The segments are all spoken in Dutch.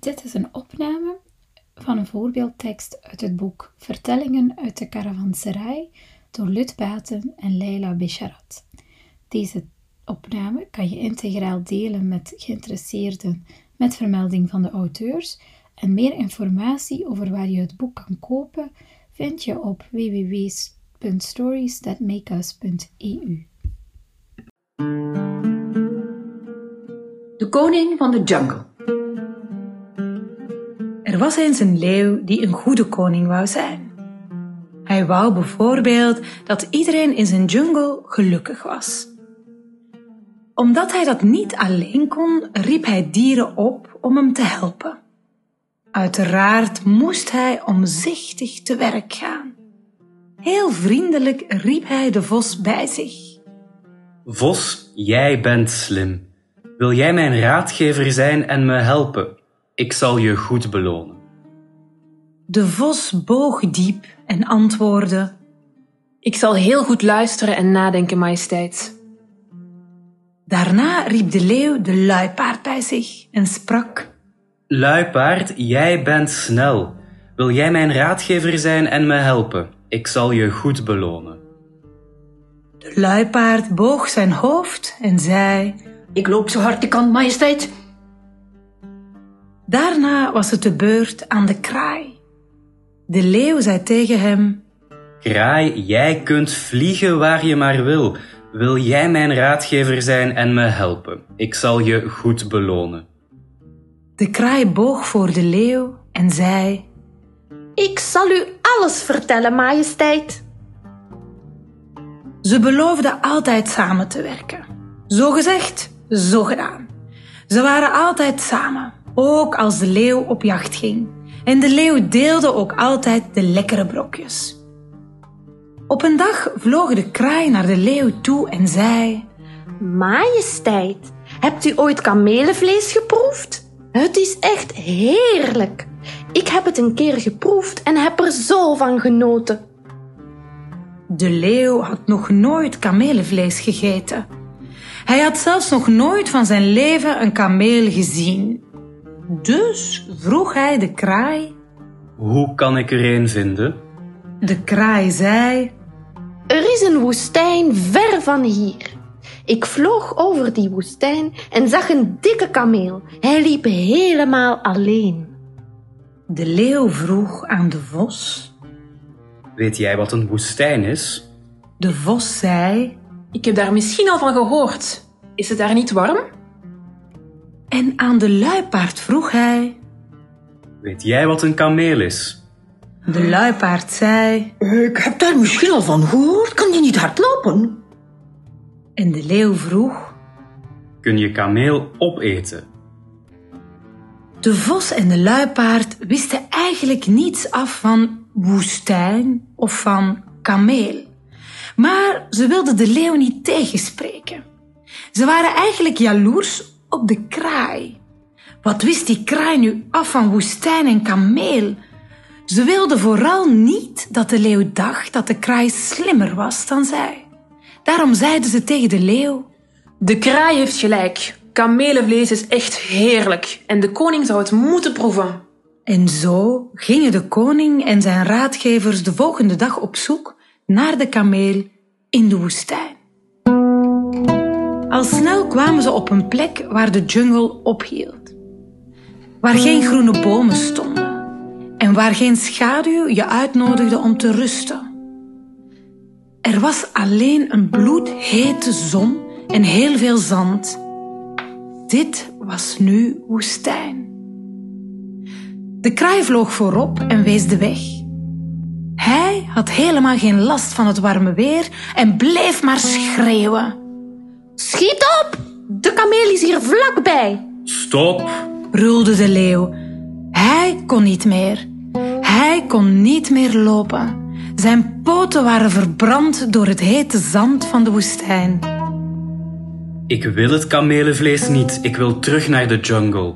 Dit is een opname van een voorbeeldtekst uit het boek Vertellingen uit de Caravanserij door Lut Baten en Leila Bisharat. Deze opname kan je integraal delen met geïnteresseerden met vermelding van de auteurs en meer informatie over waar je het boek kan kopen vind je op www.storiesthatmakeus.eu. De koning van de jungle. Er was eens een leeuw die een goede koning wou zijn. Hij wou bijvoorbeeld dat iedereen in zijn jungle gelukkig was. Omdat hij dat niet alleen kon, riep hij dieren op om hem te helpen. Uiteraard moest hij omzichtig te werk gaan. Heel vriendelijk riep hij de vos bij zich. Vos, jij bent slim. Wil jij mijn raadgever zijn en me helpen? Ik zal je goed belonen. De vos boog diep en antwoordde: Ik zal heel goed luisteren en nadenken, majesteit. Daarna riep de leeuw de luipaard bij zich en sprak: Luipaard, jij bent snel. Wil jij mijn raadgever zijn en me helpen? Ik zal je goed belonen. De luipaard boog zijn hoofd en zei: Ik loop zo hard ik kan, majesteit. Daarna was het de beurt aan de kraai. De leeuw zei tegen hem: Kraai, jij kunt vliegen waar je maar wil. Wil jij mijn raadgever zijn en me helpen? Ik zal je goed belonen. De kraai boog voor de leeuw en zei: Ik zal u alles vertellen, majesteit. Ze beloofden altijd samen te werken. Zo gezegd, zo gedaan. Ze waren altijd samen, ook als de leeuw op jacht ging. En de leeuw deelde ook altijd de lekkere brokjes. Op een dag vloog de kraai naar de leeuw toe en zei: Majesteit, hebt u ooit kamelenvlees geproefd? Het is echt heerlijk. Ik heb het een keer geproefd en heb er zo van genoten. De leeuw had nog nooit kamelenvlees gegeten. Hij had zelfs nog nooit van zijn leven een kameel gezien. Dus vroeg hij de kraai. Hoe kan ik er een vinden? De kraai zei: Er is een woestijn ver van hier. Ik vloog over die woestijn en zag een dikke kameel. Hij liep helemaal alleen. De leeuw vroeg aan de vos. Weet jij wat een woestijn is? De vos zei: Ik heb daar misschien al van gehoord. Is het daar niet warm? En aan de luipaard vroeg hij. Weet jij wat een kameel is? De luipaard zei. Ik heb daar misschien al van gehoord. Kan je niet hardlopen? En de leeuw vroeg. Kun je kameel opeten? De vos en de luipaard wisten eigenlijk niets af van woestijn of van kameel. Maar ze wilden de leeuw niet tegenspreken. Ze waren eigenlijk jaloers op de kraai. Wat wist die kraai nu af van woestijn en kameel? Ze wilden vooral niet dat de leeuw dacht dat de kraai slimmer was dan zij. Daarom zeiden ze tegen de leeuw: De kraai heeft gelijk. Kamelenvlees is echt heerlijk en de koning zou het moeten proeven. En zo gingen de koning en zijn raadgevers de volgende dag op zoek naar de kameel in de woestijn. Al snel kwamen ze op een plek waar de jungle ophield. Waar geen groene bomen stonden en waar geen schaduw je uitnodigde om te rusten. Er was alleen een bloedhete zon en heel veel zand. Dit was nu woestijn. De kraai vloog voorop en wees de weg. Hij had helemaal geen last van het warme weer en bleef maar schreeuwen. Schiet op! De kameel is hier vlakbij. Stop! brulde de leeuw. Hij kon niet meer. Hij kon niet meer lopen. Zijn poten waren verbrand door het hete zand van de woestijn. Ik wil het kamelenvlees niet. Ik wil terug naar de jungle.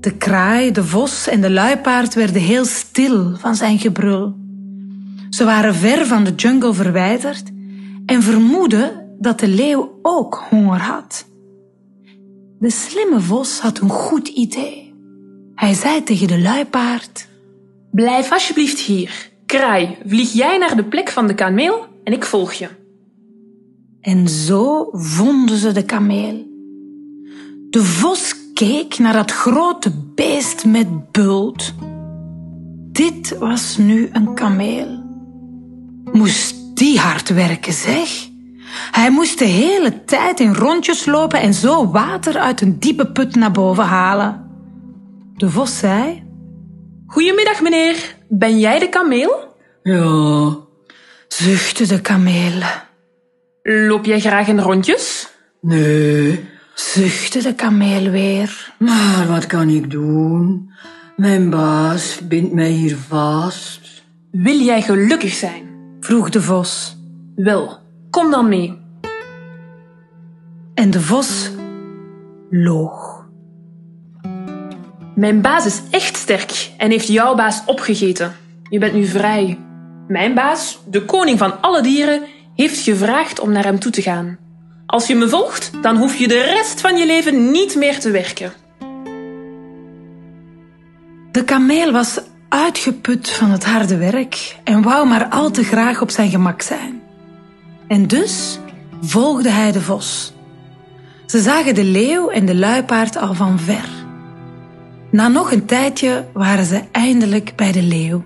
De kraai, de vos en de luipaard werden heel stil van zijn gebrul. Ze waren ver van de jungle verwijderd en vermoedden dat de leeuw ook honger had. De slimme vos had een goed idee. Hij zei tegen de luipaard: Blijf alsjeblieft hier. Kraai, vlieg jij naar de plek van de kameel en ik volg je. En zo vonden ze de kameel. De vos keek naar dat grote beest met bult. Dit was nu een kameel. Moest die hard werken, zeg? Hij moest de hele tijd in rondjes lopen en zo water uit een diepe put naar boven halen. De vos zei: Goedemiddag, meneer. Ben jij de kameel? Ja, zuchtte de kameel. Loop jij graag in rondjes? nee. Zuchtte de kameel weer. Maar wat kan ik doen? Mijn baas bindt mij hier vast. Wil jij gelukkig zijn? Vroeg de vos. Wel, kom dan mee. En de vos loog. Mijn baas is echt sterk en heeft jouw baas opgegeten. Je bent nu vrij. Mijn baas, de koning van alle dieren, heeft gevraagd om naar hem toe te gaan. Als je me volgt, dan hoef je de rest van je leven niet meer te werken. De kameel was uitgeput van het harde werk en wou maar al te graag op zijn gemak zijn. En dus volgde hij de vos. Ze zagen de leeuw en de luipaard al van ver. Na nog een tijdje waren ze eindelijk bij de leeuw,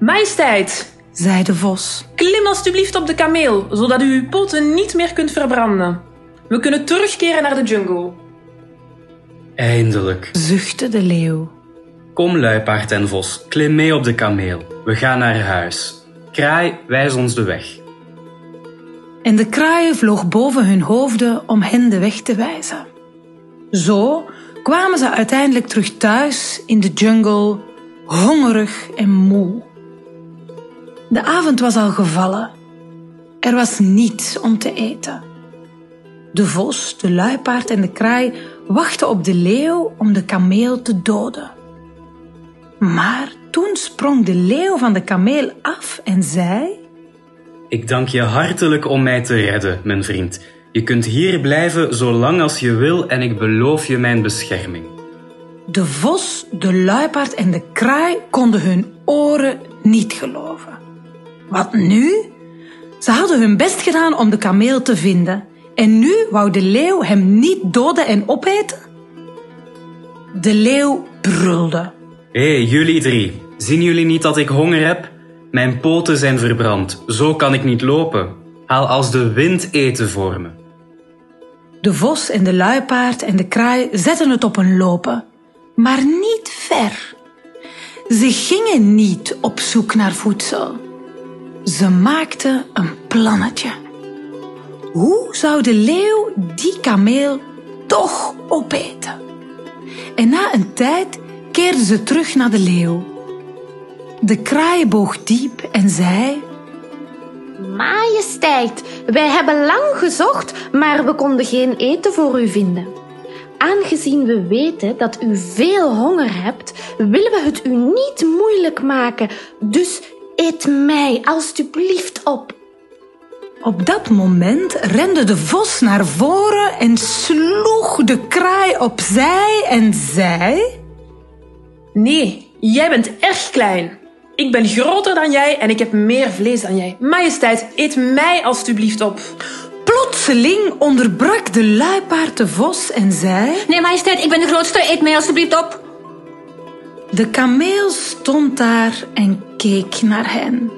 Majesteit, zei de vos. klim alstublieft op de kameel, zodat u uw poten niet meer kunt verbranden. We kunnen terugkeren naar de jungle. Eindelijk. Zuchtte de leeuw. Kom, luipaard en vos, klim mee op de kameel. We gaan naar huis. Kraai, wijs ons de weg. En de kraaien vloog boven hun hoofden om hen de weg te wijzen. Zo kwamen ze uiteindelijk terug thuis in de jungle, hongerig en moe. De avond was al gevallen. Er was niets om te eten. De vos, de luipaard en de kraai wachten op de leeuw om de kameel te doden. Maar toen sprong de leeuw van de kameel af en zei... Ik dank je hartelijk om mij te redden, mijn vriend. Je kunt hier blijven zolang als je wil en ik beloof je mijn bescherming. De vos, de luipaard en de kraai konden hun oren niet geloven. Wat nu? Ze hadden hun best gedaan om de kameel te vinden. En nu wou de leeuw hem niet doden en opeten? De leeuw brulde. Hé, hey, jullie drie. Zien jullie niet dat ik honger heb? Mijn poten zijn verbrand. Zo kan ik niet lopen. Haal als de wind eten voor me. De vos en de luipaard en de kraai zetten het op een lopen, maar niet ver. Ze gingen niet op zoek naar voedsel. Ze maakten een plannetje. Hoe zou de leeuw die kameel toch opeten? En na een tijd keerden ze terug naar de leeuw. De kraai boog diep en zei: Majesteit, wij hebben lang gezocht, maar we konden geen eten voor u vinden. Aangezien we weten dat u veel honger hebt, willen we het u niet moeilijk maken. Dus eet mij alstublieft op. Op dat moment rende de vos naar voren en sloeg de kraai opzij en zei: Nee, jij bent erg klein. Ik ben groter dan jij en ik heb meer vlees dan jij. Majesteit, eet mij alstublieft op. Plotseling onderbrak de luipaard de vos en zei: Nee, majesteit, ik ben de grootste. Eet mij alstublieft op. De kameel stond daar en keek naar hen.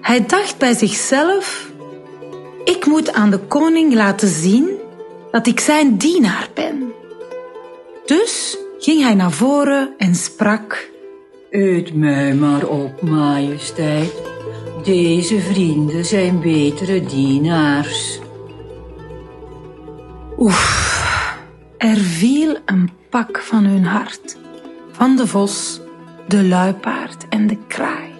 Hij dacht bij zichzelf: Ik moet aan de koning laten zien dat ik zijn dienaar ben. Dus ging hij naar voren en sprak: Eet mij maar op, majesteit. Deze vrienden zijn betere dienaars. Er viel een pak van hun hart, van de vos, de luipaard en de kraai.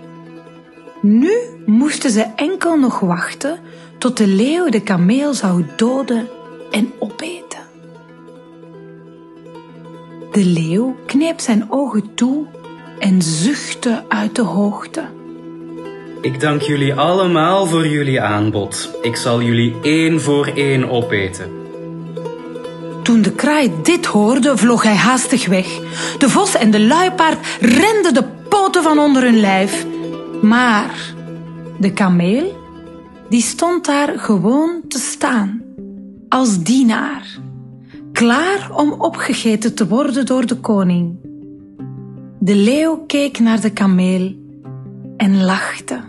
Nu moesten ze enkel nog wachten tot de leeuw de kameel zou doden en opeten. De leeuw kneep zijn ogen toe en zuchtte uit de hoogte. Ik dank jullie allemaal voor jullie aanbod. Ik zal jullie één voor één opeten. Toen de kraai dit hoorde, vloog hij haastig weg. De vos en de luipaard renden de poten van onder hun lijf. Maar de kameel, die stond daar gewoon te staan, als dienaar, klaar om opgegeten te worden door de koning. De leeuw keek naar de kameel en lachte.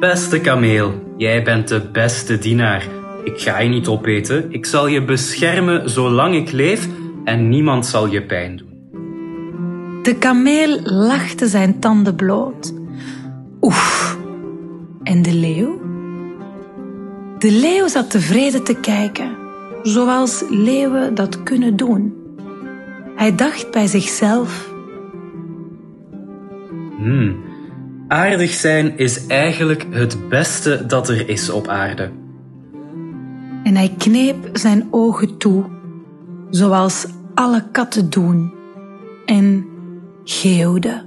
Beste kameel, jij bent de beste dienaar. Ik ga je niet opeten. Ik zal je beschermen zolang ik leef en niemand zal je pijn doen. De kameel lachte zijn tanden bloot. Oef. En de leeuw? De leeuw zat tevreden te kijken, zoals leeuwen dat kunnen doen. Hij dacht bij zichzelf: Hmm. Aardig zijn is eigenlijk het beste dat er is op aarde. En hij kneep zijn ogen toe, zoals alle katten doen, en geeuwde.